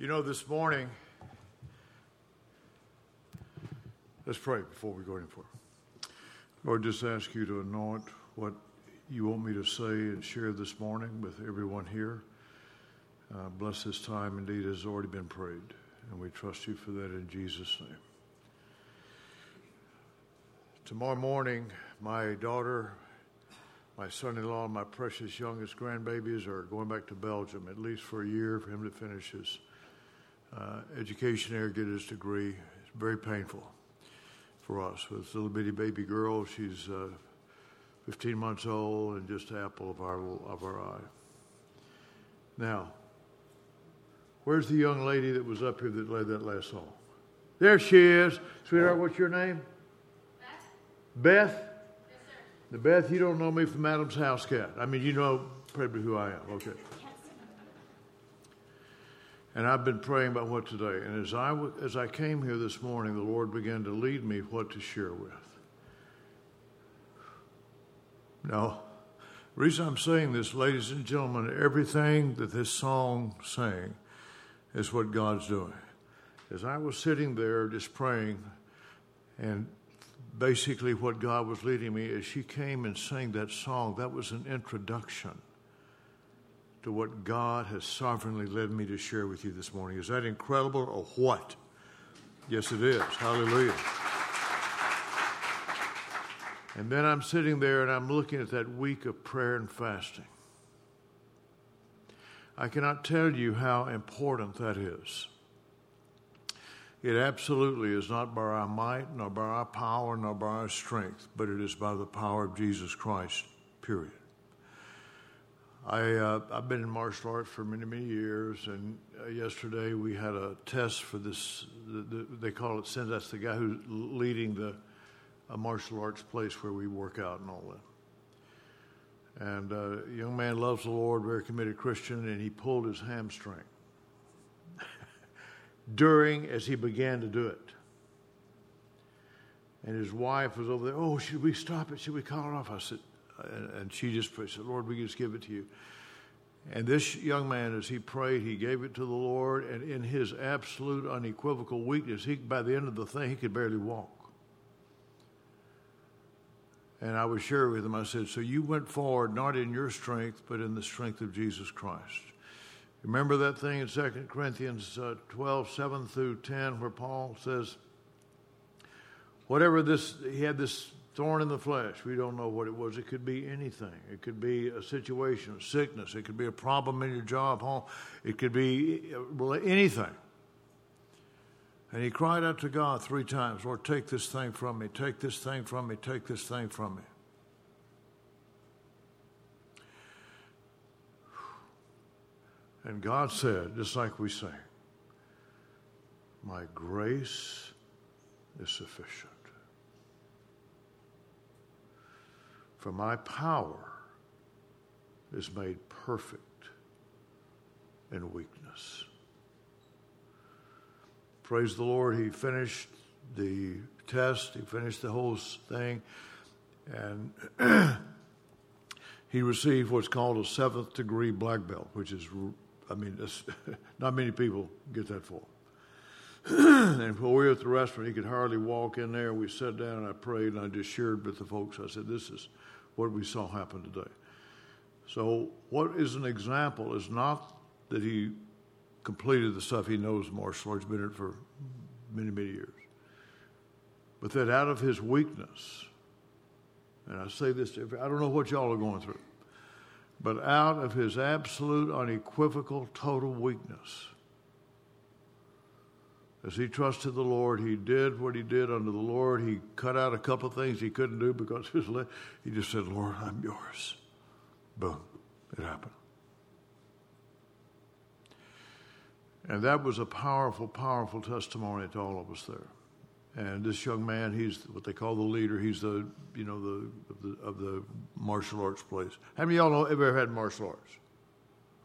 You know, this morning, let's pray before we go any further. Lord, just ask you to anoint what you want me to say and share this morning with everyone here. Uh, bless this time. Indeed, has already been prayed, and we trust you for that in Jesus' name. Tomorrow morning, my daughter, my son in law, my precious youngest grandbabies are going back to Belgium, at least for a year, for him to finish his uh, education there, get his degree. It's very painful for us. With this little bitty baby girl, she's uh, 15 months old and just the apple of our, of our eye. Now, where's the young lady that was up here that led that last song? There she is. Sweetheart, what's your name? Beth? Yes, the Beth, you don't know me from Adam's house cat. I mean, you know probably who I am. Okay. And I've been praying about what today. And as I, w- as I came here this morning, the Lord began to lead me what to share with. Now, the reason I'm saying this, ladies and gentlemen, everything that this song sang is what God's doing. As I was sitting there just praying, and basically what God was leading me as she came and sang that song, that was an introduction to what God has sovereignly led me to share with you this morning. Is that incredible or what? Yes, it is. Hallelujah. And then I'm sitting there and I'm looking at that week of prayer and fasting. I cannot tell you how important that is. It absolutely is not by our might, nor by our power, nor by our strength, but it is by the power of Jesus Christ, period. I, uh, I've been in martial arts for many, many years, and uh, yesterday we had a test for this. The, the, they call it since that's the guy who's leading the a martial arts place where we work out and all that. And uh, young man loves the Lord, very committed Christian, and he pulled his hamstring during as he began to do it. And his wife was over there, oh, should we stop it? Should we call it off? I said, and she just prayed, said, Lord, we just give it to you. And this young man, as he prayed, he gave it to the Lord, and in his absolute unequivocal weakness, he by the end of the thing, he could barely walk. And I was sharing with him, I said, So you went forward not in your strength, but in the strength of Jesus Christ. Remember that thing in 2 Corinthians uh, 12, 7 through 10, where Paul says, whatever this, he had this thorn in the flesh. We don't know what it was. It could be anything. It could be a situation, a sickness. It could be a problem in your job, home. It could be anything. And he cried out to God three times Lord, take this thing from me, take this thing from me, take this thing from me. And God said, just like we say, My grace is sufficient. For my power is made perfect in weakness. Praise the Lord, he finished the test, he finished the whole thing, and he received what's called a seventh degree black belt, which is I mean, not many people get that far. and when we were at the restaurant, he could hardly walk in there. We sat down and I prayed and I just shared with the folks. I said, This is what we saw happen today. So, what is an example is not that he completed the stuff he knows martial arts, been it for many, many years, but that out of his weakness, and I say this I don't know what y'all are going through but out of his absolute, unequivocal, total weakness. As he trusted the Lord, he did what he did under the Lord. He cut out a couple things he couldn't do because his he just said, Lord, I'm yours. Boom. It happened. And that was a powerful, powerful testimony to all of us there. And this young man, he's what they call the leader. He's the, you know, the of the, of the martial arts place. How many of y'all know, ever had martial arts?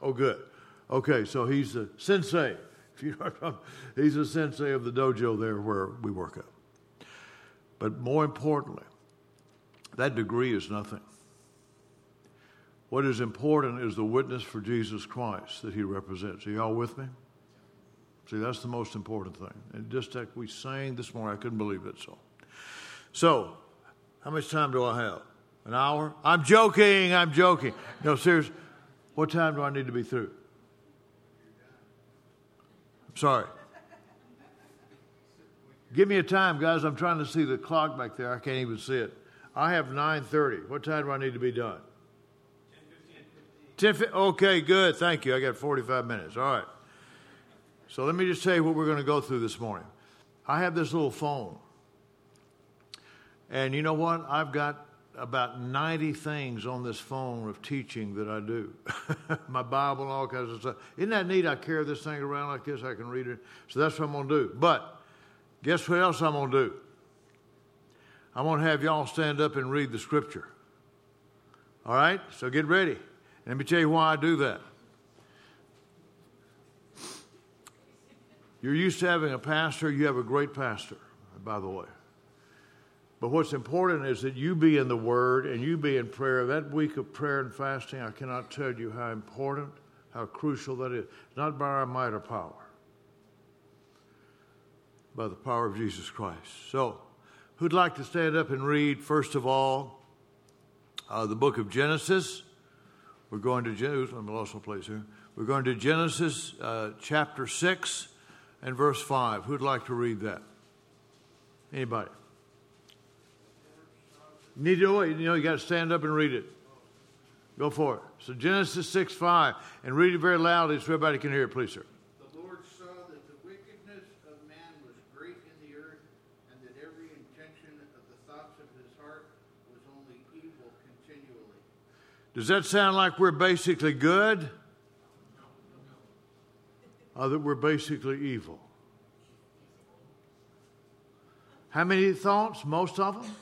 Oh, good. Okay, so he's the sensei. If you know, he's a sensei of the dojo there where we work at. But more importantly, that degree is nothing. What is important is the witness for Jesus Christ that he represents. Are y'all with me? See, that's the most important thing. And just like we sang this morning, I couldn't believe it. So, so how much time do I have? An hour? I'm joking. I'm joking. No, serious. What time do I need to be through? Sorry. Give me a time, guys. I'm trying to see the clock back there. I can't even see it. I have 9:30. What time do I need to be done? 10 15. Okay, good. Thank you. I got 45 minutes. All right. So let me just tell you what we're going to go through this morning. I have this little phone. And you know what? I've got about 90 things on this phone of teaching that I do. My Bible and all kinds of stuff. Isn't that neat? I carry this thing around like this. I can read it. So that's what I'm going to do. But guess what else I'm going to do? I'm going to have y'all stand up and read the scripture. All right? So get ready. Let me tell you why I do that. You're used to having a pastor, you have a great pastor, by the way. But what's important is that you be in the Word and you be in prayer. That week of prayer and fasting, I cannot tell you how important, how crucial that is. Not by our might or power, by the power of Jesus Christ. So, who'd like to stand up and read, first of all, uh, the book of Genesis? We're going to Genesis. I'm lost my place here. We're going to Genesis uh, chapter 6 and verse 5. Who'd like to read that? Anybody? Need to wait. You know, you got to stand up and read it. Go for it. So Genesis 6 5. And read it very loudly so everybody can hear it, please, sir. The Lord saw that the wickedness of man was great in the earth, and that every intention of the thoughts of his heart was only evil continually. Does that sound like we're basically good? Or that we're basically evil? How many thoughts? Most of them?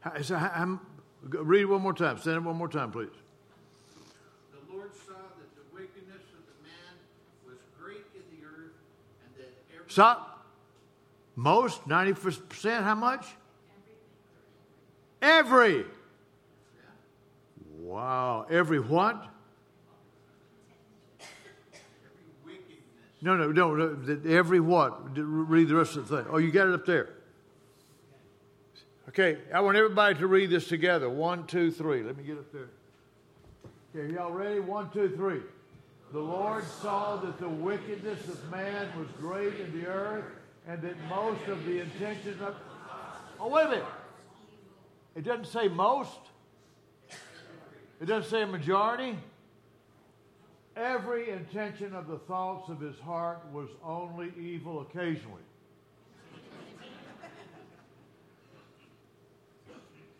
How, so how, how, read it one more time. Say it one more time, please. The Lord saw that the wickedness of the man was great in the earth, and that every Stop. Most, 90%, how much? Every. Wow. Every what? wickedness No, no, no. no. Every what? Read the rest of the thing. Oh, you got it up there. Okay, I want everybody to read this together. One, two, three. Let me get up there. Okay, y'all ready? One, two, three. The Lord saw that the wickedness of man was great in the earth, and that most of the intentions of. Oh, wait a minute. It doesn't say most. It doesn't say a majority. Every intention of the thoughts of his heart was only evil occasionally.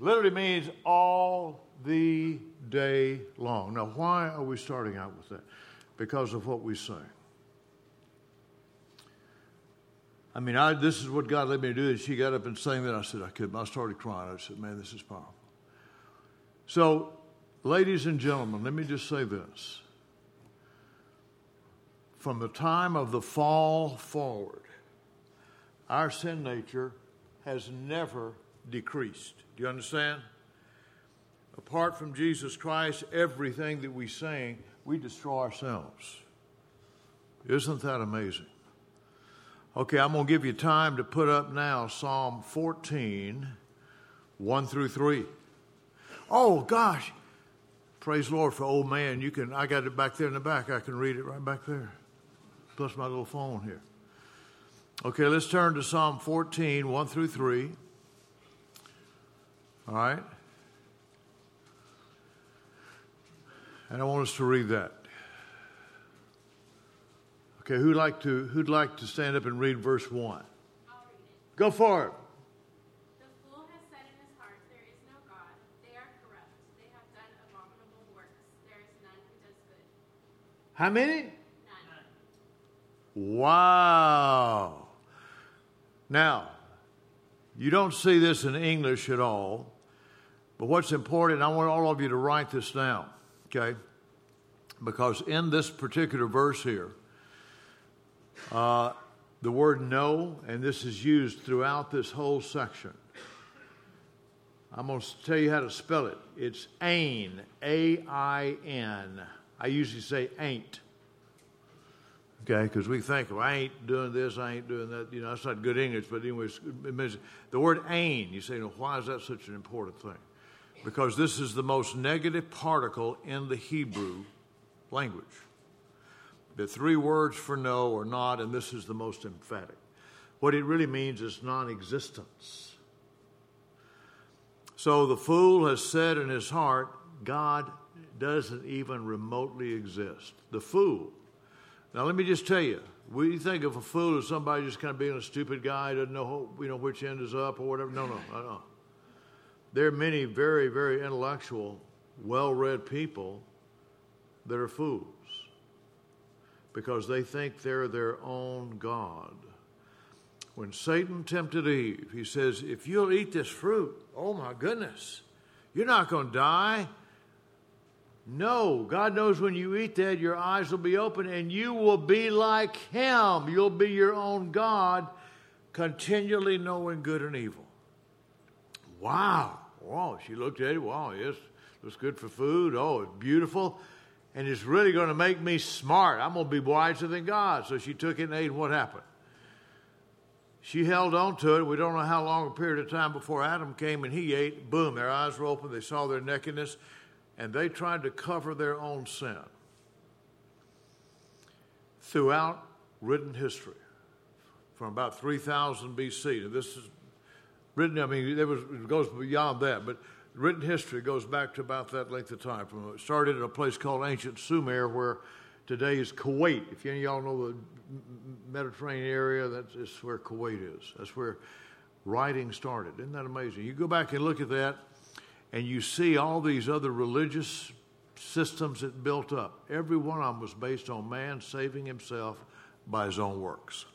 Literally means all the day long. Now, why are we starting out with that? Because of what we say. I mean, I, this is what God led me to do. And she got up and sang that. I said, I couldn't. I started crying. I said, man, this is powerful. So, ladies and gentlemen, let me just say this. From the time of the fall forward, our sin nature has never decreased. Do you understand? Apart from Jesus Christ, everything that we sing, we destroy ourselves. Isn't that amazing? Okay, I'm going to give you time to put up now Psalm 14, 1 through 3. Oh, gosh. Praise Lord for old man. You can I got it back there in the back. I can read it right back there. Plus my little phone here. Okay, let's turn to Psalm 14, 1 through 3. All right? And I want us to read that. Okay, who'd like to who'd like to stand up and read verse 1? Read. Go for it. The fool has said in his heart, There is no God. They are corrupt. They have done abominable works. There is none who does good. How many? None. Wow. Now, you don't see this in English at all, but what's important, I want all of you to write this down, okay? Because in this particular verse here, uh, the word no, and this is used throughout this whole section. I'm going to tell you how to spell it. It's ain, A I N. I usually say ain't. Okay, because we think, well, I ain't doing this, I ain't doing that. You know, that's not good English, but anyways, the word ain. You say, why is that such an important thing? Because this is the most negative particle in the Hebrew language. The three words for no or not, and this is the most emphatic. What it really means is non existence. So the fool has said in his heart, God doesn't even remotely exist. The fool. Now, let me just tell you, we think of a fool as somebody just kind of being a stupid guy, doesn't know, you know which end is up or whatever. No, no, no, no. There are many very, very intellectual, well read people that are fools because they think they're their own God. When Satan tempted Eve, he says, If you'll eat this fruit, oh my goodness, you're not going to die. No, God knows when you eat that, your eyes will be open and you will be like Him. You'll be your own God, continually knowing good and evil. Wow. Wow. She looked at it. Wow, yes, looks good for food. Oh, it's beautiful. And it's really going to make me smart. I'm going to be wiser than God. So she took it and ate. What happened? She held on to it. We don't know how long a period of time before Adam came and he ate. Boom, their eyes were open. They saw their nakedness and they tried to cover their own sin. Throughout written history, from about 3000 BC, and this is written, I mean, there was, it goes beyond that, but written history goes back to about that length of time. From, it started at a place called ancient Sumer, where today is Kuwait. If any of y'all know the Mediterranean area, that's where Kuwait is. That's where writing started. Isn't that amazing? You go back and look at that, and you see all these other religious systems that built up. Every one of them was based on man saving himself by his own works.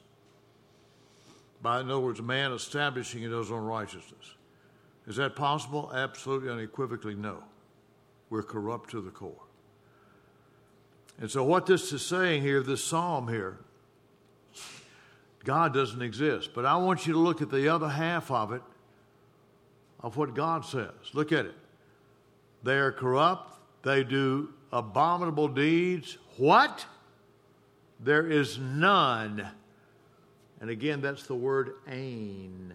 By, in other words, man establishing his own righteousness. Is that possible? Absolutely, unequivocally, no. We're corrupt to the core. And so, what this is saying here, this psalm here, God doesn't exist. But I want you to look at the other half of it of what God says. Look at it. They are corrupt, they do abominable deeds. What? There is none. And again, that's the word ain.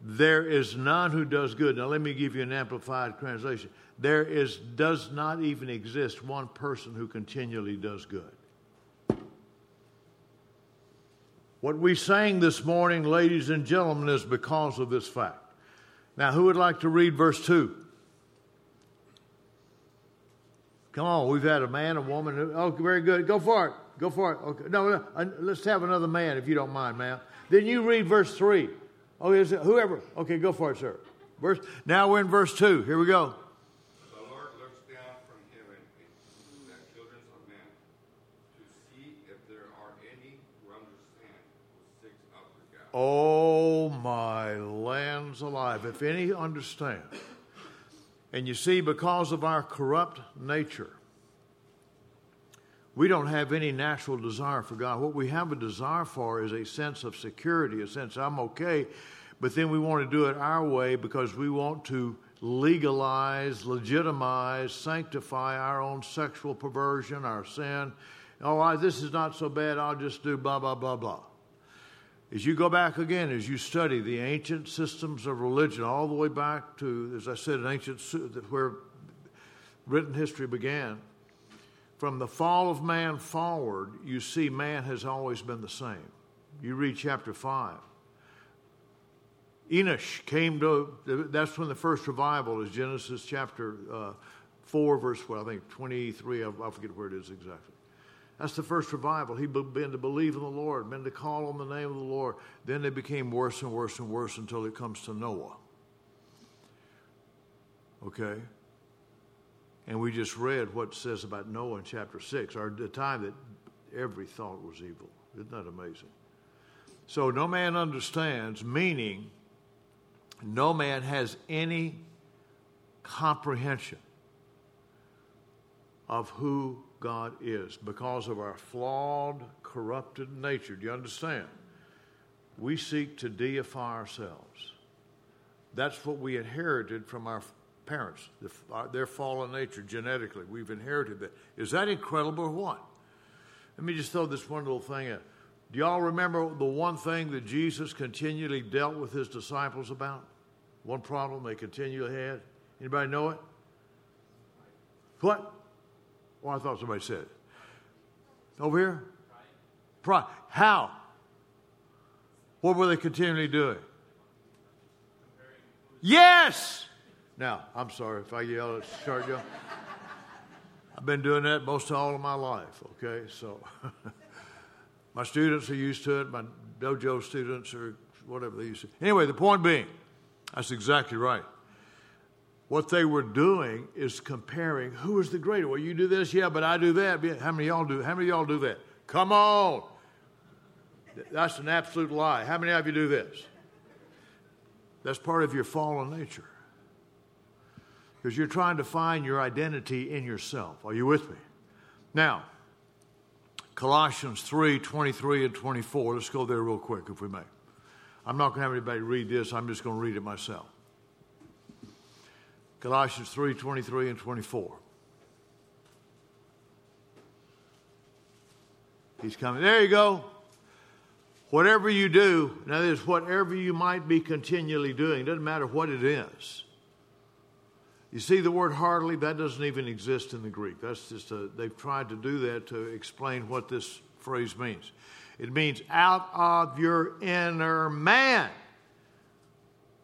There is none who does good. Now, let me give you an amplified translation. There is, does not even exist one person who continually does good. What we sang this morning, ladies and gentlemen, is because of this fact. Now, who would like to read verse 2? Come on, we've had a man, a woman. Oh, very good. Go for it. Go for it. Okay. No, no, uh, let's have another man if you don't mind, ma'am. Then you read verse 3. Oh, is it whoever? Okay, go for it, sir. Verse, now we're in verse 2. Here we go. The Lord looks down from heaven, the children of man, to see if there are any who understand. Oh, my lands alive. If any understand. And you see, because of our corrupt nature, we don't have any natural desire for God. What we have a desire for is a sense of security, a sense I'm okay, but then we want to do it our way because we want to legalize, legitimize, sanctify our own sexual perversion, our sin. Oh, this is not so bad, I'll just do blah, blah, blah, blah. As you go back again, as you study the ancient systems of religion, all the way back to, as I said, ancient where written history began, from the fall of man forward, you see man has always been the same. You read chapter 5. Enosh came to, that's when the first revival is Genesis chapter uh, 4, verse, well, I think 23, I, I forget where it is exactly. That's the first revival. He began to believe in the Lord, began to call on the name of the Lord. Then they became worse and worse and worse until it comes to Noah. Okay? And we just read what it says about Noah in chapter 6, or the time that every thought was evil. Isn't that amazing? So no man understands, meaning no man has any comprehension of who God is because of our flawed, corrupted nature. Do you understand? We seek to deify ourselves. That's what we inherited from our parents, uh, their fallen nature genetically. We've inherited that. Is that incredible or what? Let me just throw this one little thing in. Do y'all remember the one thing that Jesus continually dealt with his disciples about? One problem they continually had? Anybody know it? What? Well, I thought somebody said it. Over here? Pride. How? What were they continually doing? Yes! Now, I'm sorry if I yell at start yelling. I've been doing that most all of my life, okay? So my students are used to it, my dojo students or whatever they used to. Anyway, the point being, that's exactly right. What they were doing is comparing who is the greater. Well, you do this, yeah, but I do that. How many y'all do? How many y'all do that? Come on. That's an absolute lie. How many of you do this? That's part of your fallen nature because you're trying to find your identity in yourself. Are you with me? Now, Colossians 3 23 and 24. Let's go there real quick, if we may. I'm not going to have anybody read this, I'm just going to read it myself. Colossians 3 23 and 24. He's coming. There you go. Whatever you do, now this whatever you might be continually doing, doesn't matter what it is. You see the word heartily, that doesn't even exist in the Greek. That's just a, they've tried to do that to explain what this phrase means. It means out of your inner man,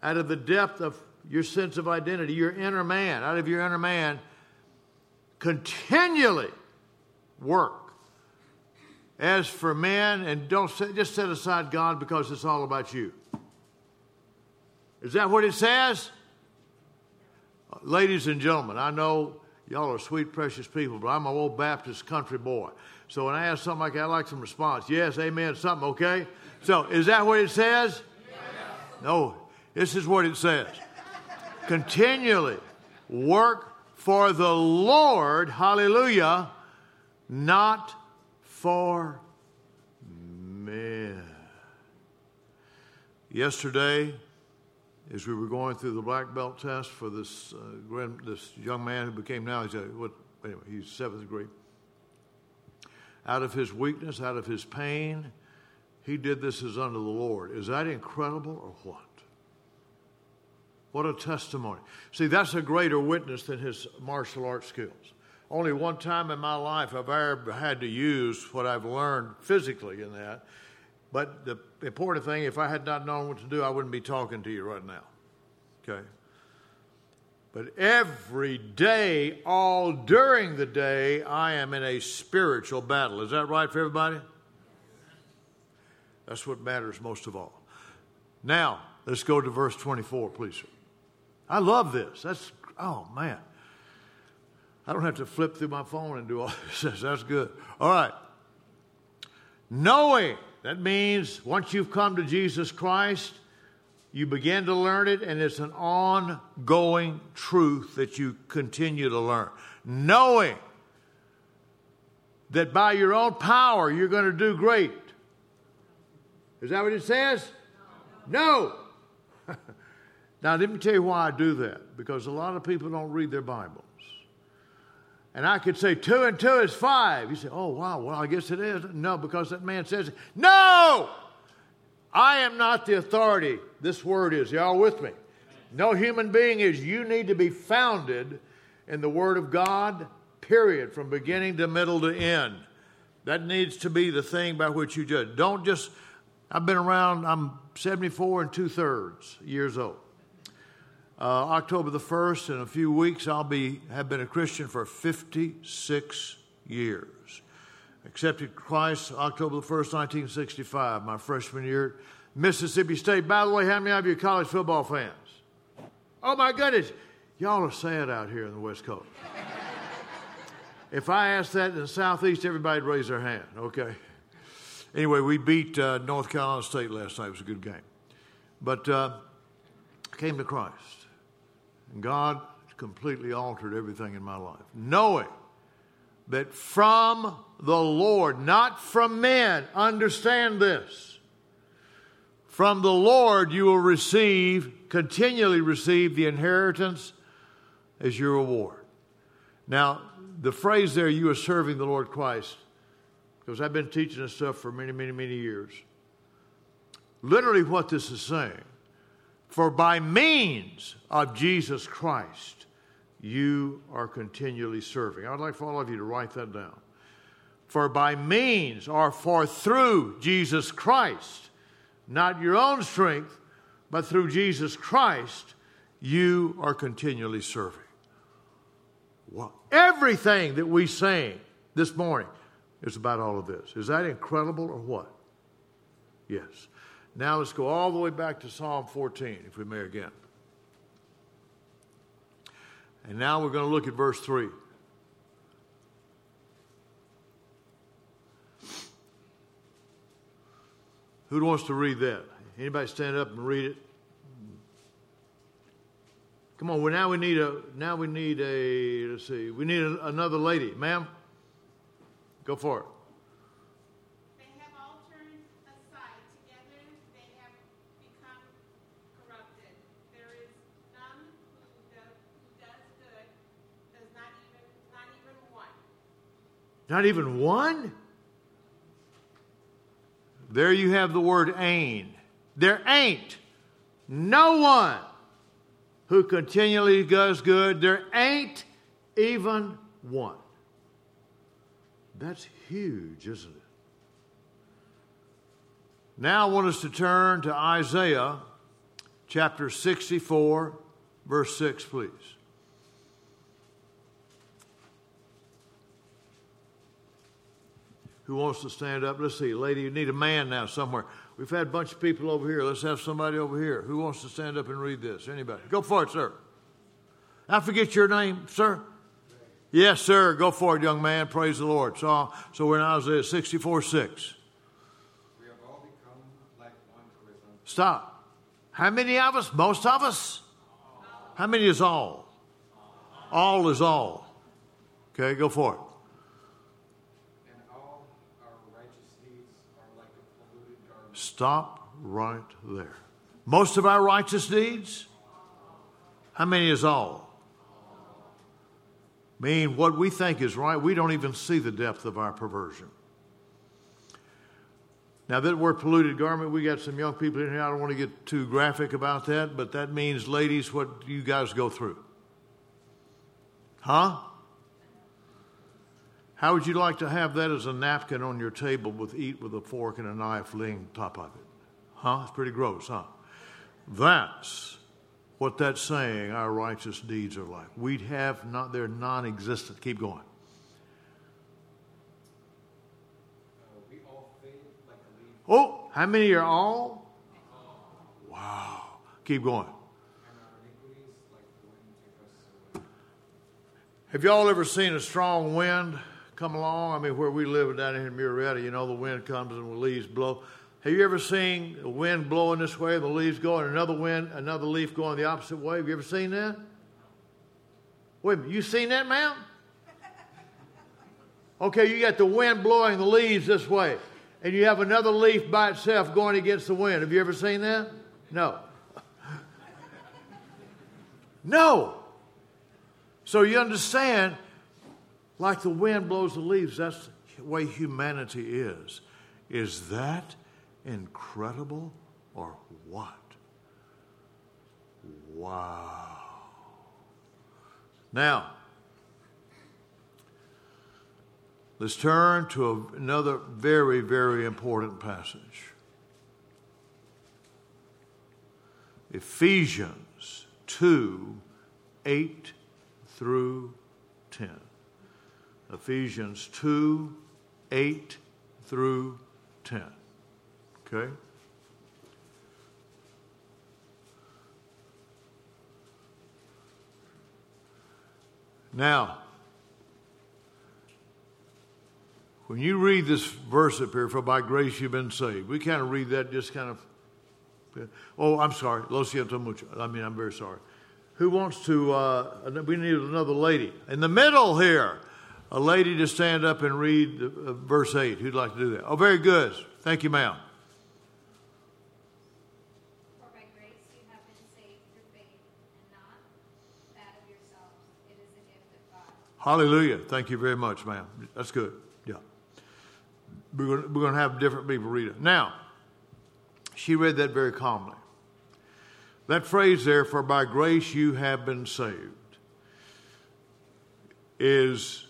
out of the depth of your sense of identity, your inner man, out of your inner man, continually work. As for men, and don't just set aside God because it's all about you. Is that what it says? Ladies and gentlemen, I know y'all are sweet, precious people, but I'm an old Baptist country boy. So when I ask something like that, I like some response. Yes, amen, something, okay? So is that what it says? Yes. No, this is what it says. Continually work for the Lord, hallelujah, not for men. Yesterday, as we were going through the black belt test for this uh, grand, this young man who became now he's a, what anyway he's seventh grade. Out of his weakness, out of his pain, he did this as unto the Lord. Is that incredible or what? What a testimony! See, that's a greater witness than his martial arts skills. Only one time in my life have I ever had to use what I've learned physically in that, but the important thing, if I had not known what to do, I wouldn't be talking to you right now. Okay? But every day, all during the day, I am in a spiritual battle. Is that right for everybody? That's what matters most of all. Now, let's go to verse 24, please. I love this. That's, oh man. I don't have to flip through my phone and do all this. That's good. All right. Knowing that means once you've come to Jesus Christ, you begin to learn it, and it's an ongoing truth that you continue to learn. Knowing that by your own power you're going to do great. Is that what it says? No. no. now, let me tell you why I do that. Because a lot of people don't read their Bible. And I could say two and two is five. You say, oh, wow, well, I guess it is. No, because that man says, no, I am not the authority. This word is. Y'all with me? No human being is. You need to be founded in the Word of God, period, from beginning to middle to end. That needs to be the thing by which you judge. Don't just, I've been around, I'm 74 and two thirds years old. Uh, October the 1st, in a few weeks, I'll be, have been a Christian for 56 years. Accepted Christ October the 1st, 1965, my freshman year at Mississippi State. By the way, how many of you are college football fans? Oh my goodness, y'all are sad out here in the West Coast. if I asked that in the Southeast, everybody'd raise their hand, okay? Anyway, we beat uh, North Carolina State last night. It was a good game. But uh, came to Christ. God completely altered everything in my life. Knowing that from the Lord, not from men, understand this. From the Lord you will receive, continually receive the inheritance as your reward. Now, the phrase there, you are serving the Lord Christ, because I've been teaching this stuff for many, many, many years. Literally, what this is saying for by means of Jesus Christ, you are continually serving. I'd like for all of you to write that down. For by means or for through Jesus Christ, not your own strength, but through Jesus Christ, you are continually serving. Well, everything that we sing this morning is about all of this. Is that incredible or what? Yes. Now let's go all the way back to Psalm 14, if we may again. And now we're going to look at verse 3. Who wants to read that? Anybody stand up and read it? Come on. Well, now we need a. Now we need a. Let's see. We need a, another lady, ma'am. Go for it. They have all turned aside. Together they have become corrupted. There is none who does, who does good. Does not even not even one. Not even one? There you have the word ain't. There ain't no one who continually does good. There ain't even one. That's huge, isn't it? Now I want us to turn to Isaiah chapter 64, verse 6, please. Who wants to stand up? Let's see, lady, you need a man now somewhere. We've had a bunch of people over here. Let's have somebody over here. Who wants to stand up and read this? Anybody? Go for it, sir. I forget your name, sir. Yes, sir. Go for it, young man. Praise the Lord. So, so we're in Isaiah 64 6. We have all become like one Stop. How many of us? Most of us? How many is all? All is all. Okay, go for it. and all our righteous deeds are like a polluted garment. Stop right there. Most of our righteous deeds? How many is all? Mean what we think is right, we don't even see the depth of our perversion. Now, that word polluted garment, we got some young people in here. I don't want to get too graphic about that, but that means, ladies, what you guys go through? Huh? How would you like to have that as a napkin on your table with eat with a fork and a knife laying top of it? Huh? It's pretty gross, huh? That's what that's saying our righteous deeds are like. We'd have not, they're non existent. Keep going. Uh, we all fade like a leaf, Oh, how many are all? Wow. Keep going. and our iniquities like the wind take us away. Have y'all ever seen a strong wind come along? I mean, where we live down here in Murrieta, you know, the wind comes and the leaves blow. Have you ever seen the wind blowing this way, the leaves going, another wind, another leaf going the opposite way? Have you ever seen that? Wait a minute, you seen that, ma'am? Okay, you got the wind blowing the leaves this way, and you have another leaf by itself going against the wind. Have you ever seen that? No. No. So you understand, like the wind blows the leaves, that's the way humanity is. Is that incredible or what? Wow. Now, let's turn to another very, very important passage. Ephesians 2 8 through 10. Ephesians 2 8 through 10. Okay? Now, when you read this verse up here, for by grace you've been saved, we kind of read that just kind of. Oh, I'm sorry. Lo siento mucho. I mean, I'm very sorry. Who wants to? Uh, we need another lady in the middle here. A lady to stand up and read uh, verse eight. Who'd like to do that? Oh, very good. Thank you, ma'am. For by grace you have been saved through faith, and not that of yourselves. It is a gift of God. Hallelujah. Thank you very much, ma'am. That's good. Yeah. we're going, we're going to have different people read it. Now, she read that very calmly. That phrase there, for by grace you have been saved, is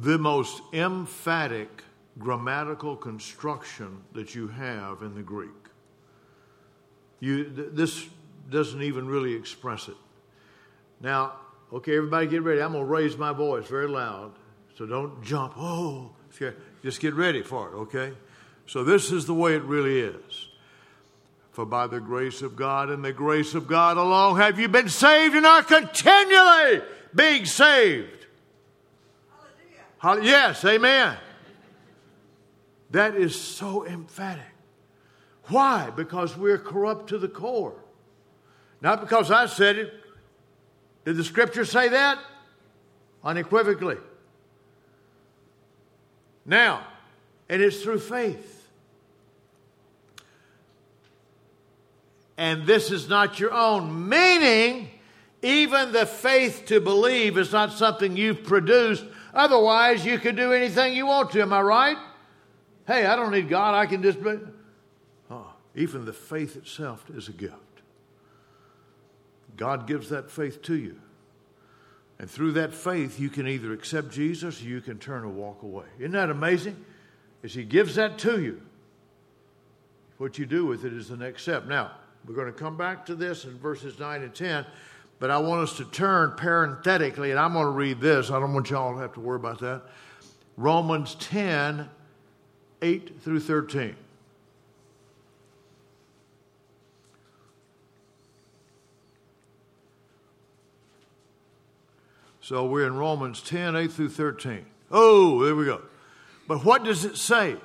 the most emphatic grammatical construction that you have in the Greek. You, th- this doesn't even really express it. Now, okay, everybody get ready. I'm going to raise my voice very loud. So don't jump. Oh, just get ready for it, okay? So this is the way it really is. For by the grace of God and the grace of God alone have you been saved and are continually being saved. Yes, amen. That is so emphatic. Why? Because we're corrupt to the core. Not because I said it. Did the scripture say that? Unequivocally. Now, and it's through faith. And this is not your own, meaning, even the faith to believe is not something you've produced. Otherwise, you could do anything you want to. Am I right? Hey, I don't need God. I can just. Be... Oh, even the faith itself is a gift. God gives that faith to you. And through that faith, you can either accept Jesus or you can turn and walk away. Isn't that amazing? As He gives that to you, what you do with it is the next step. Now, we're going to come back to this in verses 9 and 10, but I want us to turn parenthetically, and I'm going to read this. I don't want y'all to have to worry about that. Romans 10, 8 through 13. So we're in Romans 10, 8 through 13. Oh, there we go. But what does it say?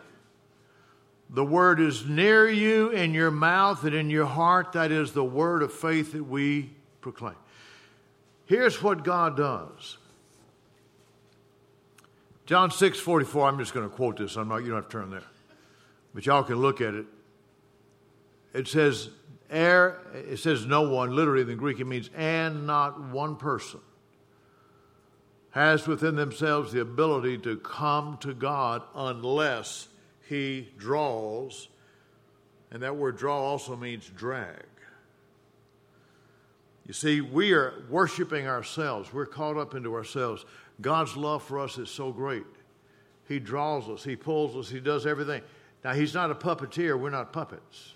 The word is near you in your mouth and in your heart. That is the word of faith that we proclaim. Here's what God does. John 6 44, I'm just going to quote this. I'm not, you don't have to turn there. But y'all can look at it. It says, air, it says no one, literally in the Greek, it means and not one person has within themselves the ability to come to God unless he draws. And that word draw also means drag. You see, we are worshiping ourselves. We're caught up into ourselves. God's love for us is so great. He draws us, He pulls us, He does everything. Now, He's not a puppeteer, we're not puppets.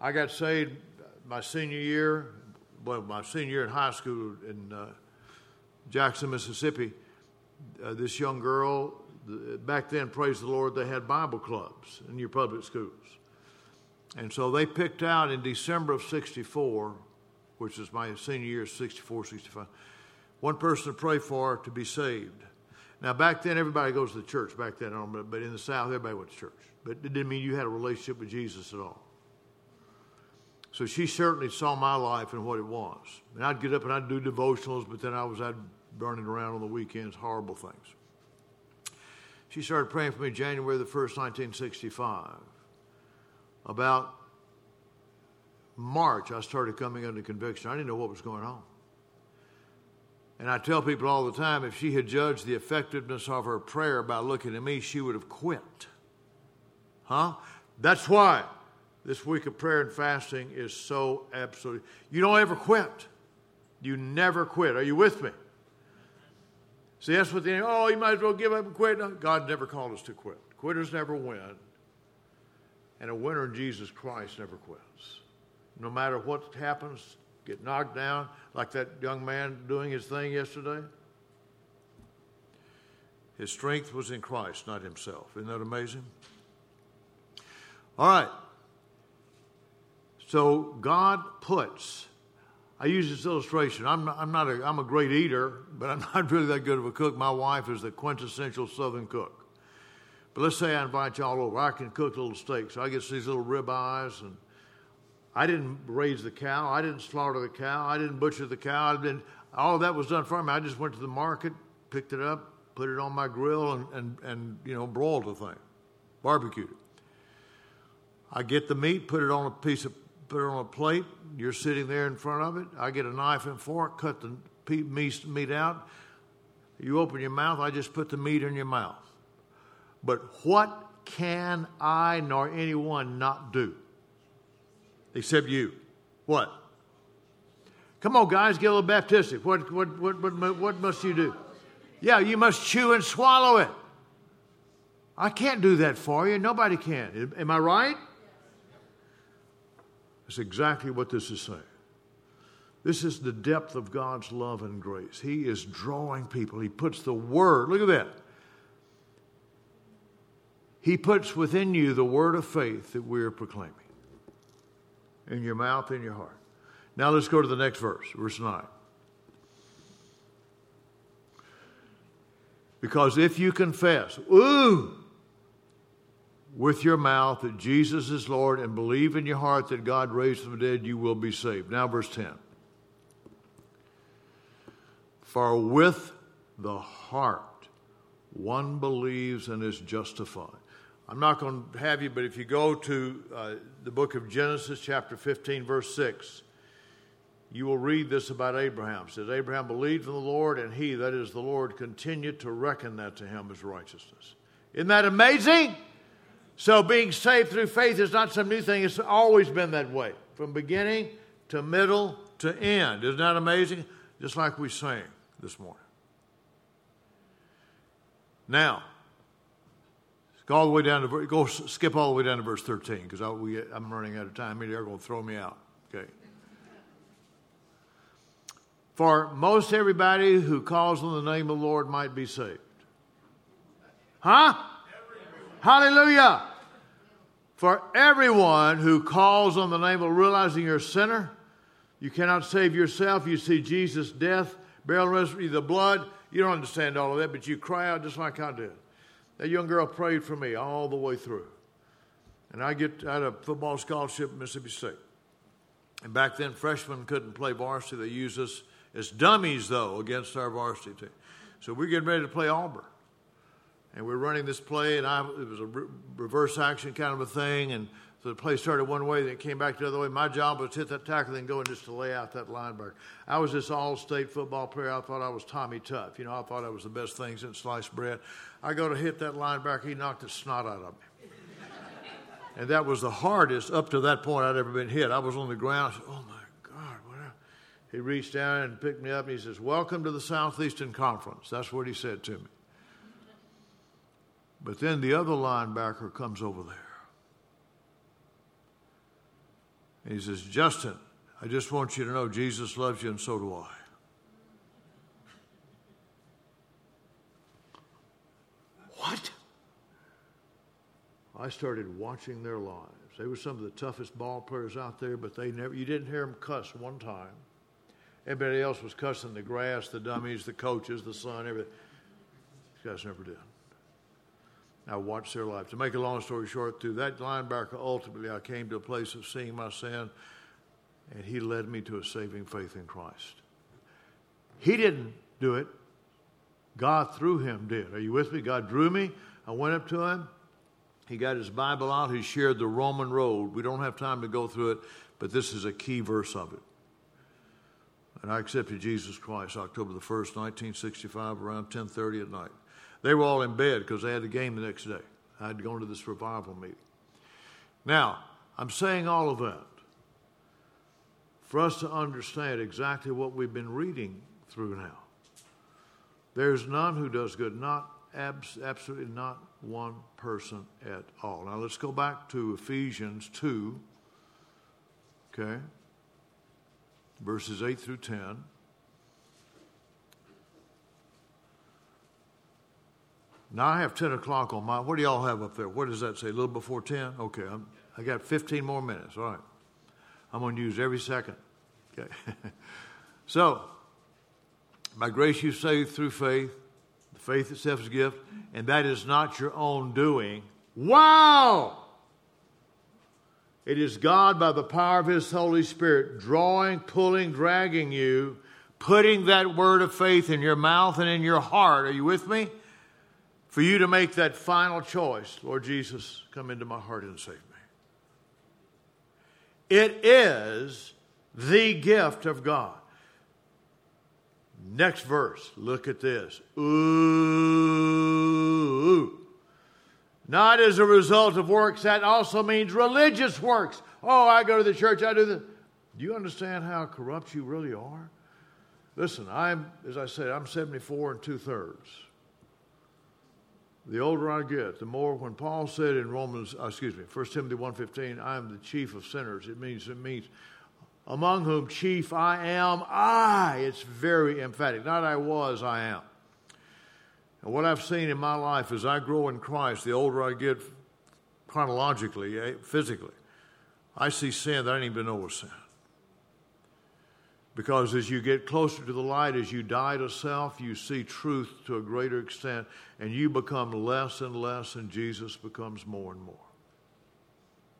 I got saved my senior year, well, my senior year in high school in uh, Jackson, Mississippi, uh, this young girl, back then, praise the Lord, they had Bible clubs in your public schools. And so they picked out in December of 64, which is my senior year, 64, 65, one person to pray for to be saved. Now, back then, everybody goes to the church. Back then, um, but in the South, everybody went to church. But it didn't mean you had a relationship with Jesus at all. So she certainly saw my life and what it was. And I'd get up and I'd do devotionals, but then I was I'd burning around on the weekends, horrible things. She started praying for me January the 1st, 1965. About March, I started coming under conviction. I didn't know what was going on. And I tell people all the time if she had judged the effectiveness of her prayer by looking at me, she would have quit. Huh? That's why this week of prayer and fasting is so absolutely. You don't ever quit. You never quit. Are you with me? See, that's what they, oh, you might as well give up and quit. No, God never called us to quit. Quitters never win. And a winner in Jesus Christ never quits. No matter what happens, get knocked down, like that young man doing his thing yesterday. His strength was in Christ, not himself. Isn't that amazing? All right. So God puts I use this illustration. I'm not, I'm not a, I'm a great eater, but I'm not really that good of a cook. My wife is the quintessential Southern cook. But let's say I invite y'all over. I can cook little steaks. I get these little rib eyes, and I didn't raise the cow. I didn't slaughter the cow. I didn't butcher the cow. I didn't, all that was done for me. I just went to the market, picked it up, put it on my grill, and, and, and you know, broiled the thing, barbecued it. I get the meat, put it on a piece of put it on a plate. You're sitting there in front of it. I get a knife and fork, cut the meat out. You open your mouth, I just put the meat in your mouth. But what can I nor anyone not do? Except you. What? Come on, guys, get a little baptistic. What, what, what, what, what must you do? Yeah, you must chew and swallow it. I can't do that for you. Nobody can. Am I right? That's exactly what this is saying. This is the depth of God's love and grace. He is drawing people. He puts the word, look at that. He puts within you the word of faith that we are proclaiming in your mouth and your heart. Now let's go to the next verse, verse 9. Because if you confess, ooh, with your mouth that Jesus is Lord and believe in your heart that God raised from the dead, you will be saved. Now, verse 10. For with the heart one believes and is justified. I'm not going to have you, but if you go to uh, the book of Genesis, chapter 15, verse 6, you will read this about Abraham. It says, Abraham believed in the Lord, and he, that is the Lord, continued to reckon that to him as righteousness. Isn't that amazing? So being saved through faith is not some new thing, it's always been that way, from beginning to middle to end. Isn't that amazing? Just like we sang this morning. Now, go all the way down to go skip all the way down to verse 13 because I'm running out of time. Maybe they're going to throw me out. Okay. For most everybody who calls on the name of the Lord might be saved. Huh? Hallelujah. For everyone who calls on the name of realizing you're a sinner, you cannot save yourself. You see Jesus' death burial resurrection, the blood. You don't understand all of that, but you cry out just like I did. That young girl prayed for me all the way through. And I get out a football scholarship at Mississippi State. And back then, freshmen couldn't play varsity. They used us as dummies, though, against our varsity team. So we're getting ready to play Auburn. And we're running this play, and I, it was a re- reverse action kind of a thing. And so the play started one way, then it came back the other way. My job was to hit that tackle, then go and just to lay out that linebacker. I was this all-state football player. I thought I was Tommy Tough. You know, I thought I was the best thing since sliced bread. I go to hit that linebacker, he knocked the snot out of me. and that was the hardest up to that point I'd ever been hit. I was on the ground. Said, oh, my God. What he reached down and picked me up, and he says, welcome to the Southeastern Conference. That's what he said to me. But then the other linebacker comes over there. And he says, Justin, I just want you to know Jesus loves you, and so do I. What? I started watching their lives. They were some of the toughest ball players out there, but they never you didn't hear them cuss one time. Everybody else was cussing the grass, the dummies, the coaches, the sun, everything. These guys never did. I watched their life. To make a long story short, through that linebacker, ultimately I came to a place of seeing my sin, and he led me to a saving faith in Christ. He didn't do it. God through him did. Are you with me? God drew me. I went up to him. He got his Bible out. He shared the Roman road. We don't have time to go through it, but this is a key verse of it. And I accepted Jesus Christ October the 1st, 1965, around 10:30 at night. They were all in bed because they had the game the next day. I had gone to this revival meeting. Now, I'm saying all of that for us to understand exactly what we've been reading through now. There's none who does good, not abs- absolutely not one person at all. Now let's go back to Ephesians 2, okay, verses 8 through 10. Now I have 10 o'clock on my, what do y'all have up there? What does that say? A little before 10? Okay, I'm, I got 15 more minutes. All right. I'm going to use every second. Okay. so, by grace you saved through faith. The faith itself is a gift, and that is not your own doing. Wow! It is God, by the power of His Holy Spirit, drawing, pulling, dragging you, putting that word of faith in your mouth and in your heart. Are you with me? For you to make that final choice Lord Jesus, come into my heart and save me. It is the gift of God. Next verse, look at this. Ooh. Not as a result of works, that also means religious works. Oh, I go to the church, I do the. Do you understand how corrupt you really are? Listen, I'm, as I said, I'm 74 and two thirds. The older I get, the more. When Paul said in Romans, uh, excuse me, 1 Timothy 1.15, I am the chief of sinners. It means it means among whom chief I am, I. It's very emphatic. Not I was, I am. And what I've seen in my life as I grow in Christ, the older I get chronologically, eh, physically, I see sin that I didn't even know was sin. Because as you get closer to the light, as you die to self, you see truth to a greater extent, and you become less and less, and Jesus becomes more and more.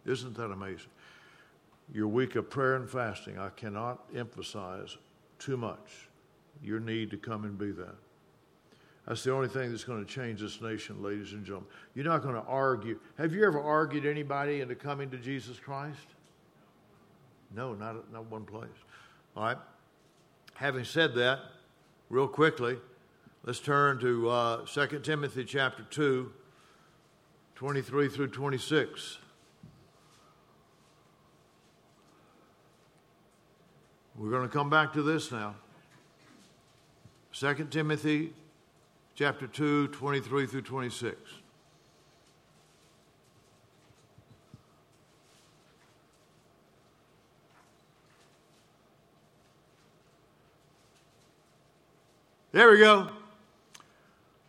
Isn't that amazing? Your week of prayer and fasting, I cannot emphasize too much your need to come and be that. That's the only thing that's going to change this nation, ladies and gentlemen. You're not going to argue. Have you ever argued anybody into coming to Jesus Christ? No, not, not one place. All right. Having said that, real quickly, let's turn to uh, 2 Timothy chapter 2, 23 through 26. We're going to come back to this now. 2 Timothy chapter 2, 23 through 26. There we go.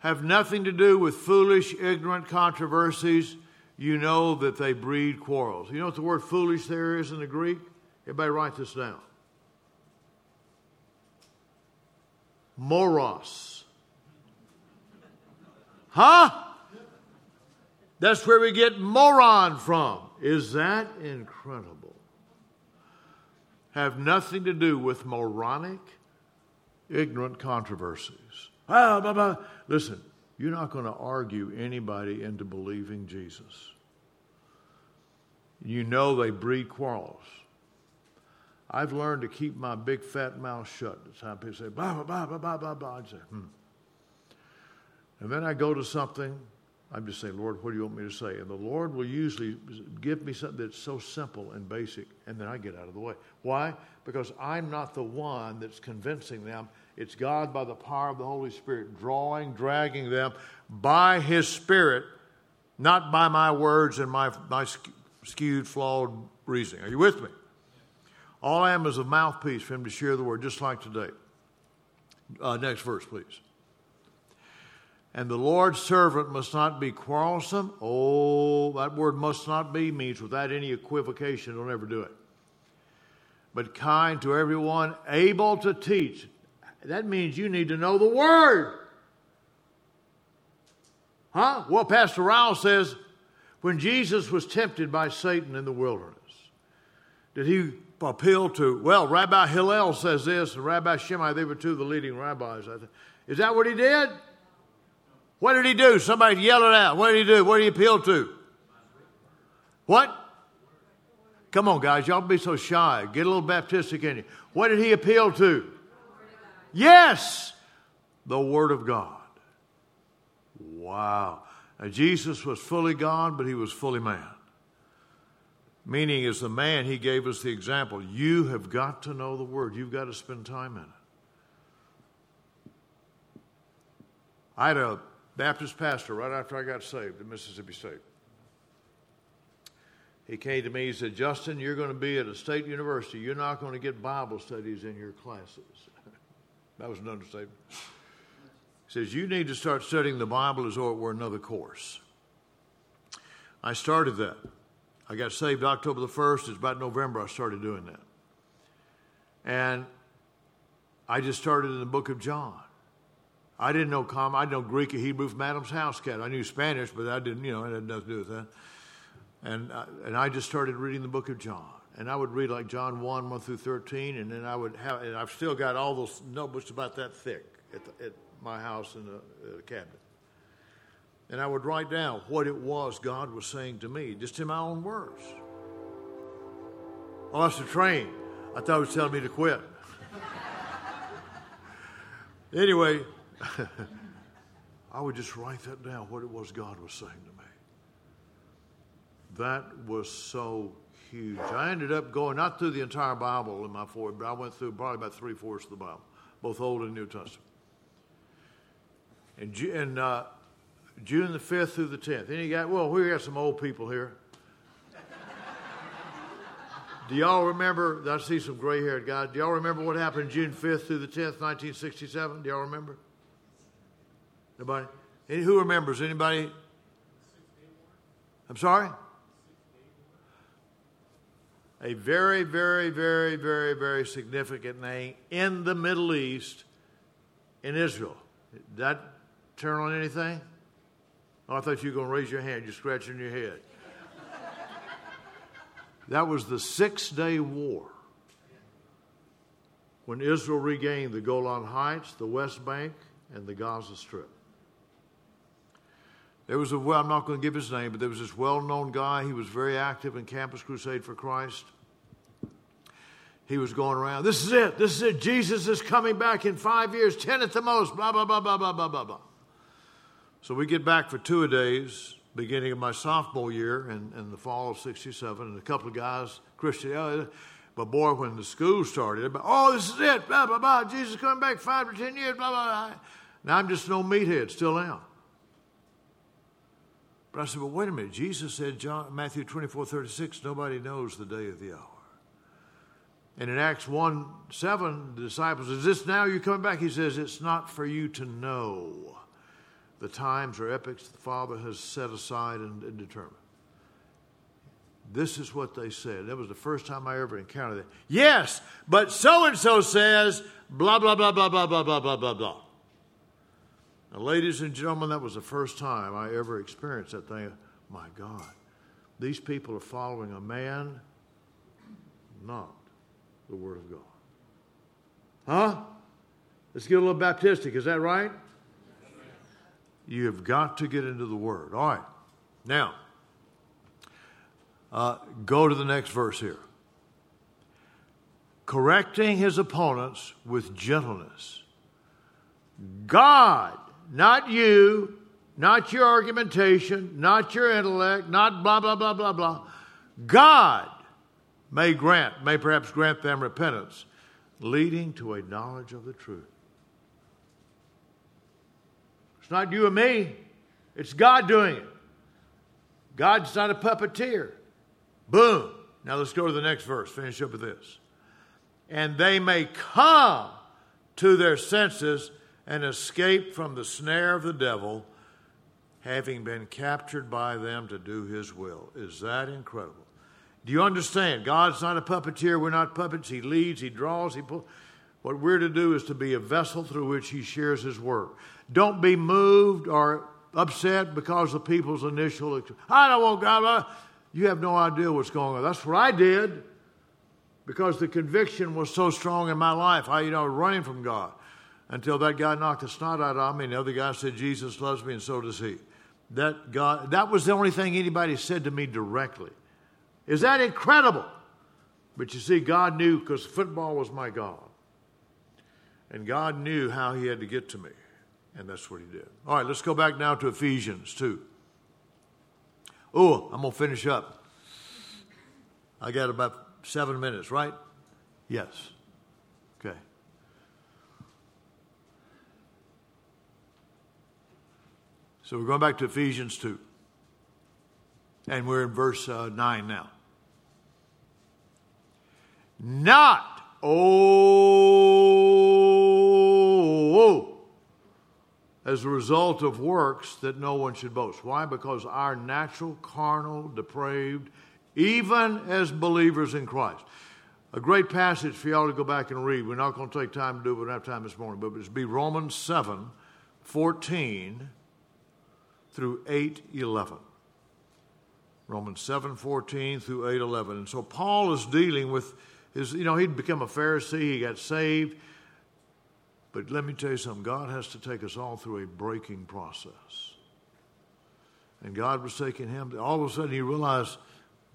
Have nothing to do with foolish, ignorant controversies. You know that they breed quarrels. You know what the word foolish there is in the Greek? Everybody write this down. Moros. Huh? That's where we get moron from. Is that incredible? Have nothing to do with moronic ignorant controversies. Ah, blah, blah. Listen, you're not going to argue anybody into believing Jesus. You know they breed quarrels. I've learned to keep my big fat mouth shut. The time people say, blah, blah, blah, blah, blah, blah, blah. I'd say, hmm. And then I go to something, I'm just saying, Lord, what do you want me to say? And the Lord will usually give me something that's so simple and basic, and then I get out of the way. Why? Because I'm not the one that's convincing them. It's God by the power of the Holy Spirit drawing, dragging them by His Spirit, not by my words and my, my skewed, flawed reasoning. Are you with me? All I am is a mouthpiece for Him to share the word, just like today. Uh, next verse, please. And the Lord's servant must not be quarrelsome. Oh, that word must not be means without any equivocation, don't ever do it. But kind to everyone, able to teach, that means you need to know the Word. Huh? Well, Pastor Rowell says when Jesus was tempted by Satan in the wilderness, did he appeal to, well, Rabbi Hillel says this, and Rabbi Shammai, they were two of the leading rabbis. Is that what he did? What did he do? Somebody yell it out. What did he do? What did he appeal to? What? Come on, guys. Y'all be so shy. Get a little Baptistic in you. What did he appeal to? Yes, the Word of God. Wow. Now, Jesus was fully God, but he was fully man. Meaning, as the man, he gave us the example. You have got to know the Word, you've got to spend time in it. I had a Baptist pastor right after I got saved at Mississippi State. He came to me, he said, Justin, you're going to be at a state university. You're not going to get Bible studies in your classes. That was an understatement. He says, You need to start studying the Bible as though it were another course. I started that. I got saved October the 1st. It's about November I started doing that. And I just started in the book of John. I didn't know com. I know Greek or Hebrew from Adam's house cat. I knew Spanish, but I didn't, you know, it had nothing to do with that. And, uh, and I just started reading the book of John and I would read like John 1, 1 through 13, and then I would have, and I've still got all those notebooks about that thick at, the, at my house in the uh, cabinet. And I would write down what it was God was saying to me, just in my own words. I lost the train. I thought he was telling me to quit. Anyway, I would just write that down, what it was God was saying to me. That was so huge. I ended up going not through the entire Bible in my four, but I went through probably about three fourths of the Bible, both Old and New Testament. And, and uh, June the 5th through the 10th. Any got, well, we got some old people here. Do y'all remember? I see some gray haired guys. Do y'all remember what happened June 5th through the 10th, 1967? Do y'all remember? Nobody? Any, who remembers? Anybody? I'm sorry? A very, very, very, very, very significant name in the Middle East, in Israel. Did that turn on anything? Oh, I thought you were going to raise your hand. You're scratching your head. that was the Six Day War when Israel regained the Golan Heights, the West Bank, and the Gaza Strip. There was a, well, I'm not going to give his name, but there was this well known guy. He was very active in Campus Crusade for Christ. He was going around, this is it, this is it. Jesus is coming back in five years, ten at the most, blah, blah, blah, blah, blah, blah, blah, blah. So we get back for two a days, beginning of my sophomore year in, in the fall of 67, and a couple of guys, Christian, oh, but boy, when the school started, oh, this is it, blah, blah, blah, Jesus coming back five or ten years, blah, blah, blah. Now I'm just no meathead, still am. But I said, well, wait a minute. Jesus said, John, Matthew 24, 36, nobody knows the day of the hour. And in Acts 1 7, the disciples, is this now you're coming back? He says, it's not for you to know the times or epochs the Father has set aside and, and determined. This is what they said. That was the first time I ever encountered that. Yes, but so and so says, blah, blah, blah, blah, blah, blah, blah, blah, blah. Now, ladies and gentlemen, that was the first time I ever experienced that thing. My God, these people are following a man, not the Word of God. Huh? Let's get a little Baptistic. Is that right? You have got to get into the Word. All right. Now, uh, go to the next verse here. Correcting his opponents with gentleness. God, not you, not your argumentation, not your intellect, not blah, blah, blah, blah, blah. God may grant, may perhaps grant them repentance, leading to a knowledge of the truth. It's not you and me, it's God doing it. God's not a puppeteer. Boom. Now let's go to the next verse, finish up with this. And they may come to their senses and escape from the snare of the devil, having been captured by them to do his will. Is that incredible? Do you understand? God's not a puppeteer. We're not puppets. He leads, He draws, He pulls. What we're to do is to be a vessel through which He shares His work. Don't be moved or upset because of people's initial, I don't want God. You have no idea what's going on. That's what I did because the conviction was so strong in my life. I, you know, running from God until that guy knocked the snot out of me, and the other guy said, Jesus loves me, and so does he. That, God, that was the only thing anybody said to me directly. Is that incredible? But you see, God knew because football was my God. And God knew how He had to get to me. And that's what He did. All right, let's go back now to Ephesians 2. Oh, I'm going to finish up. I got about seven minutes, right? Yes. Okay. So we're going back to Ephesians 2. And we're in verse uh, 9 now not, oh, as a result of works that no one should boast. Why? Because our natural, carnal, depraved, even as believers in Christ. A great passage for y'all to go back and read. We're not going to take time to do it. We don't have time this morning, but it's be Romans 7 14 through 8:11. Romans 7:14 through 8:11. And so Paul is dealing with his, you know, he'd become a Pharisee, he got saved. But let me tell you something God has to take us all through a breaking process. And God was taking him, all of a sudden he realized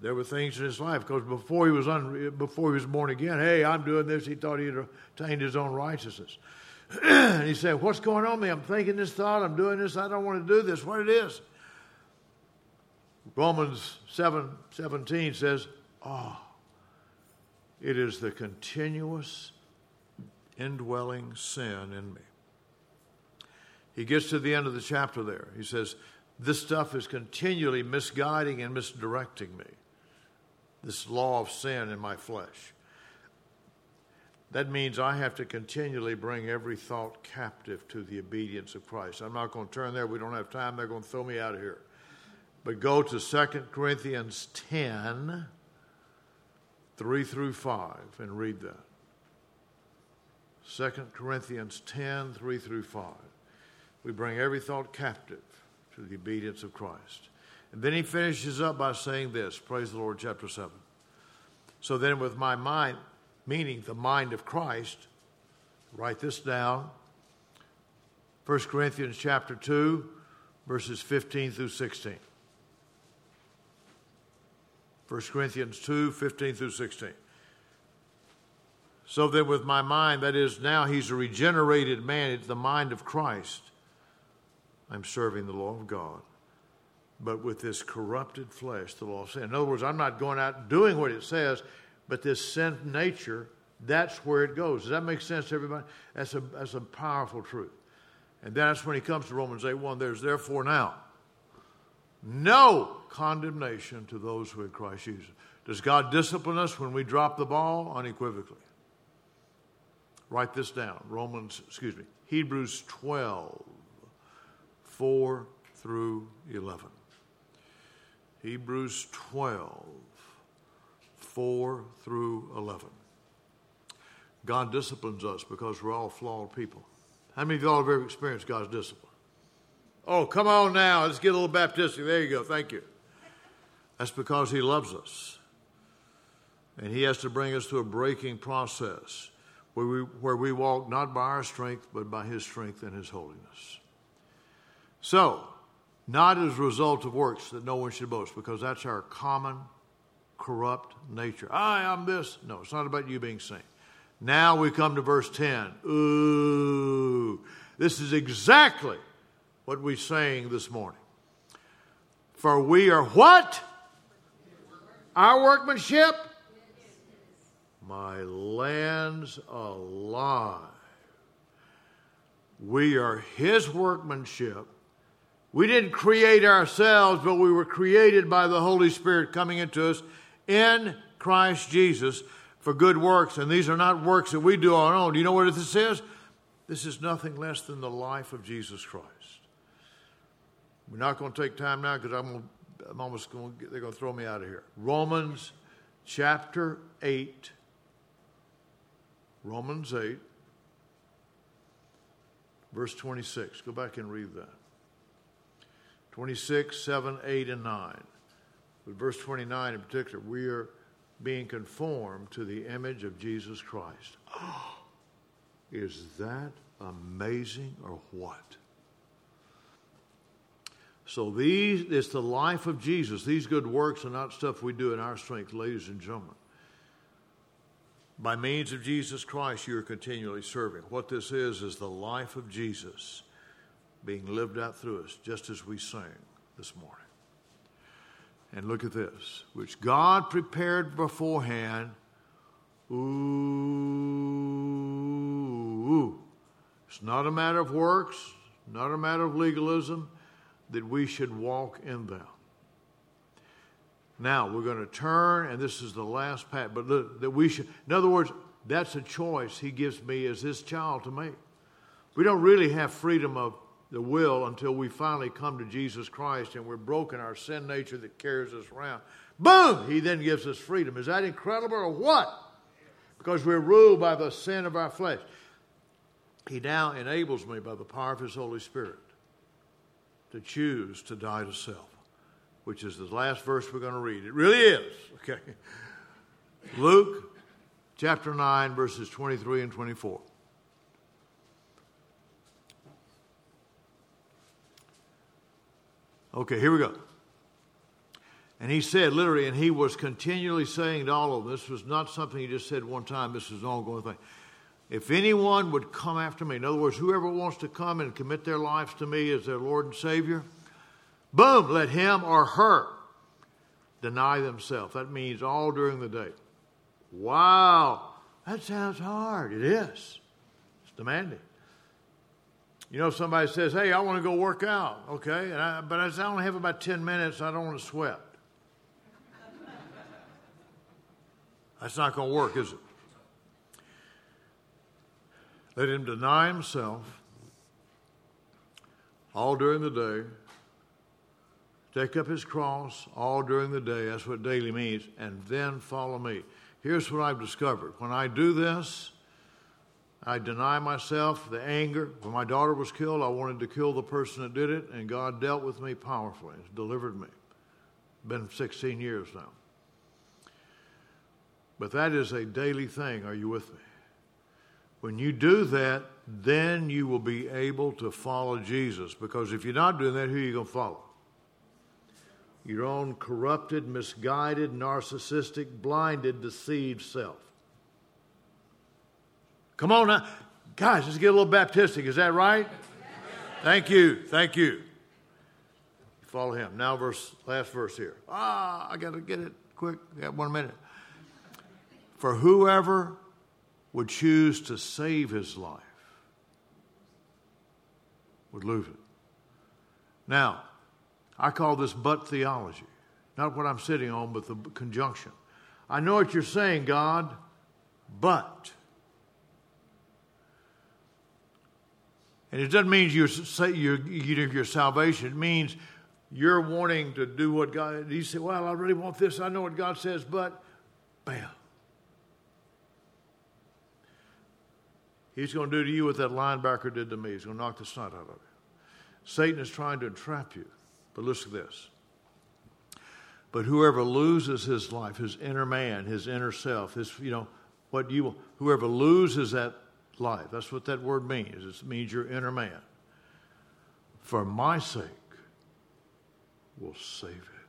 there were things in his life because before he was un, before he was born again, hey, I'm doing this. He thought he had attained his own righteousness. And he said, What's going on me? I'm thinking this thought, I'm doing this, I don't want to do this. What it is? Romans 7 17 says, Oh, it is the continuous indwelling sin in me. He gets to the end of the chapter there. He says, This stuff is continually misguiding and misdirecting me. This law of sin in my flesh. That means I have to continually bring every thought captive to the obedience of Christ. I'm not going to turn there. We don't have time. They're going to throw me out of here. But go to 2 Corinthians 10, 3 through 5, and read that. 2 Corinthians 10, 3 through 5. We bring every thought captive to the obedience of Christ. And then he finishes up by saying this Praise the Lord, chapter 7. So then, with my mind, meaning the mind of Christ, write this down 1 Corinthians chapter 2, verses 15 through 16. 1 Corinthians 2, 15 through 16. So then, with my mind, that is, now he's a regenerated man, it's the mind of Christ. I'm serving the law of God. But with this corrupted flesh, the law of sin. In other words, I'm not going out doing what it says, but this sin nature, that's where it goes. Does that make sense to everybody? That's a, that's a powerful truth. And that's when he comes to Romans 8 1. There's therefore now no condemnation to those who are in Christ Jesus. Does God discipline us when we drop the ball? Unequivocally. Write this down. Romans, excuse me, Hebrews 12, 4 through 11. Hebrews 12, 4 through 11. God disciplines us because we're all flawed people. How many of y'all have ever experienced God's discipline? Oh, come on now. Let's get a little baptistic. There you go. Thank you. That's because He loves us. And He has to bring us to a breaking process where we, where we walk not by our strength, but by His strength and His holiness. So, not as a result of works that no one should boast, because that's our common corrupt nature. I am this. No, it's not about you being saint. Now we come to verse 10. Ooh, this is exactly what we sang this morning. For we are what? Our workmanship? My land's alive. We are His workmanship. We didn't create ourselves, but we were created by the Holy Spirit coming into us in Christ Jesus for good works. And these are not works that we do on our own. Do you know what this is? This is nothing less than the life of Jesus Christ. We're not going to take time now because I'm, I'm almost going to, they're going to throw me out of here. Romans chapter 8. Romans 8, verse 26. Go back and read that. 26, 7, 8, and 9. But verse 29 in particular, we are being conformed to the image of Jesus Christ. Oh, is that amazing or what? So these it's the life of Jesus. These good works are not stuff we do in our strength, ladies and gentlemen. By means of Jesus Christ, you are continually serving. What this is is the life of Jesus being lived out through us, just as we sang this morning. And look at this, which God prepared beforehand. Ooh, it's not a matter of works, not a matter of legalism, that we should walk in them. Now we're going to turn, and this is the last path, but look, that we should, in other words, that's a choice He gives me as His child to make. We don't really have freedom of the will until we finally come to Jesus Christ and we're broken our sin nature that carries us around. Boom! He then gives us freedom. Is that incredible or what? Because we're ruled by the sin of our flesh. He now enables me by the power of His Holy Spirit to choose to die to self, which is the last verse we're going to read. It really is. Okay. Luke chapter 9, verses 23 and 24. Okay, here we go. And he said, literally, and he was continually saying to all of them, this was not something he just said one time, this is an ongoing thing. If anyone would come after me, in other words, whoever wants to come and commit their lives to me as their Lord and Savior, boom, let him or her deny themselves. That means all during the day. Wow, that sounds hard. It is. It's demanding. You know, if somebody says, "Hey, I want to go work out," okay, I, but I only have about ten minutes. I don't want to sweat. That's not going to work, is it? Let him deny himself all during the day, take up his cross all during the day. That's what daily means, and then follow me. Here's what I've discovered when I do this, I deny myself the anger. When my daughter was killed, I wanted to kill the person that did it, and God dealt with me powerfully. Delivered me. Been 16 years now. But that is a daily thing. Are you with me? When you do that, then you will be able to follow Jesus. Because if you're not doing that, who are you going to follow? Your own corrupted, misguided, narcissistic, blinded, deceived self. Come on now. Guys, let's get a little baptistic. Is that right? Thank you. Thank you. Follow him. Now, verse, last verse here. Ah, I got to get it quick. Got one minute. For whoever would choose to save his life would lose it. Now, I call this but theology. Not what I'm sitting on, but the conjunction. I know what you're saying, God, but. And it doesn't mean you're, you're, your salvation. It means you're wanting to do what God. You say, "Well, I really want this. I know what God says, but bam." He's going to do to you what that linebacker did to me. He's going to knock the snot out of you. Satan is trying to entrap you. But listen to this. But whoever loses his life, his inner man, his inner self, his, you know, what you, whoever loses that life, that's what that word means. It means your inner man. For my sake, will save it.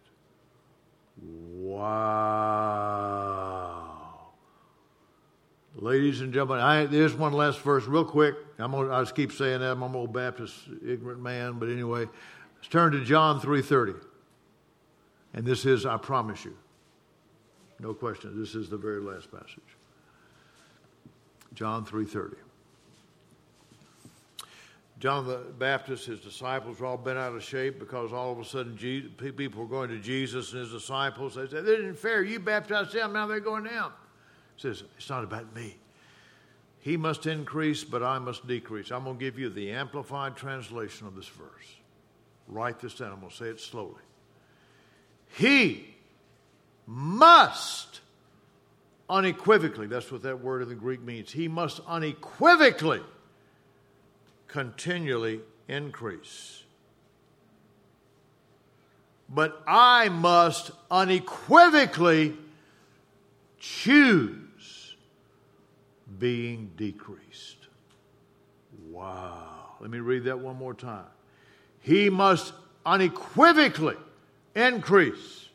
Wow. Ladies and gentlemen, I, there's one last verse, real quick. I'm gonna, I just keep saying that. I'm an old Baptist, ignorant man, but anyway, let's turn to John 3:30, and this is, I promise you, no question, this is the very last passage. John 3:30. John the Baptist, his disciples were all bent out of shape because all of a sudden Jesus, people were going to Jesus and his disciples. They said, "This isn't fair. You baptized them, now they're going down." says, It's not about me. He must increase, but I must decrease. I'm going to give you the amplified translation of this verse. Write this down. I'm going to say it slowly. He must unequivocally, that's what that word in the Greek means, he must unequivocally continually increase. But I must unequivocally choose being decreased. Wow. Let me read that one more time. He must unequivocally increase,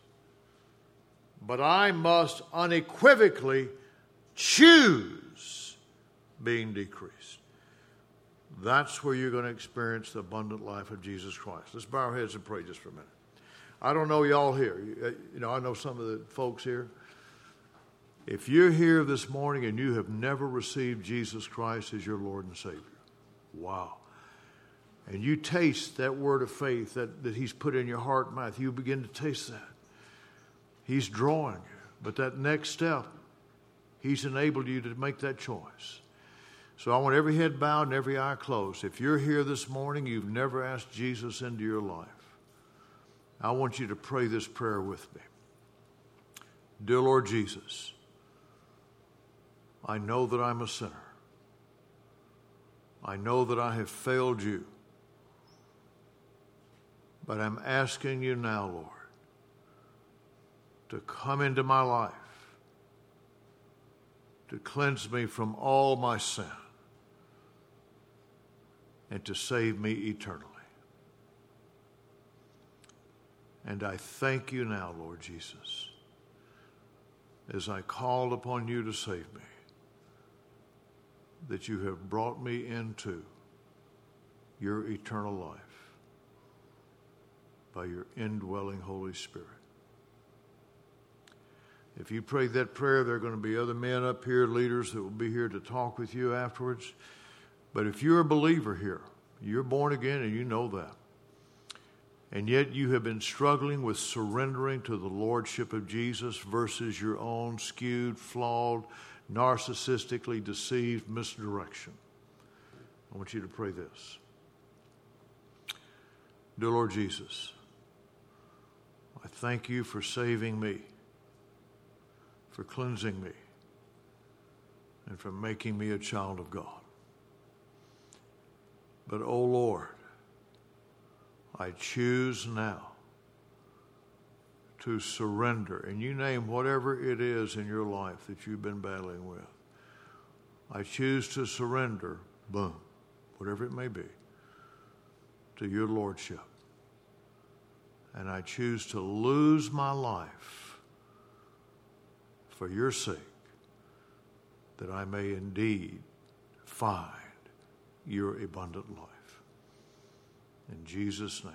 but I must unequivocally choose being decreased. That's where you're going to experience the abundant life of Jesus Christ. Let's bow our heads and pray just for a minute. I don't know y'all here. Uh, you know, I know some of the folks here. If you're here this morning and you have never received Jesus Christ as your Lord and Savior, wow. And you taste that word of faith that, that He's put in your heart and mouth, you begin to taste that. He's drawing you. But that next step, He's enabled you to make that choice. So I want every head bowed and every eye closed. If you're here this morning, you've never asked Jesus into your life, I want you to pray this prayer with me. Dear Lord Jesus, I know that I'm a sinner. I know that I have failed you. But I'm asking you now, Lord, to come into my life, to cleanse me from all my sin, and to save me eternally. And I thank you now, Lord Jesus, as I called upon you to save me that you have brought me into your eternal life by your indwelling Holy Spirit. If you prayed that prayer, there are going to be other men up here, leaders that will be here to talk with you afterwards. But if you're a believer here, you're born again and you know that. And yet you have been struggling with surrendering to the Lordship of Jesus versus your own skewed, flawed, narcissistically deceived misdirection. I want you to pray this. Dear Lord Jesus, I thank you for saving me, for cleansing me, and for making me a child of God. But, O oh Lord, I choose now to surrender. And you name whatever it is in your life that you've been battling with. I choose to surrender, boom, whatever it may be, to your Lordship. And I choose to lose my life for your sake, that I may indeed find your abundant life. In Jesus' name.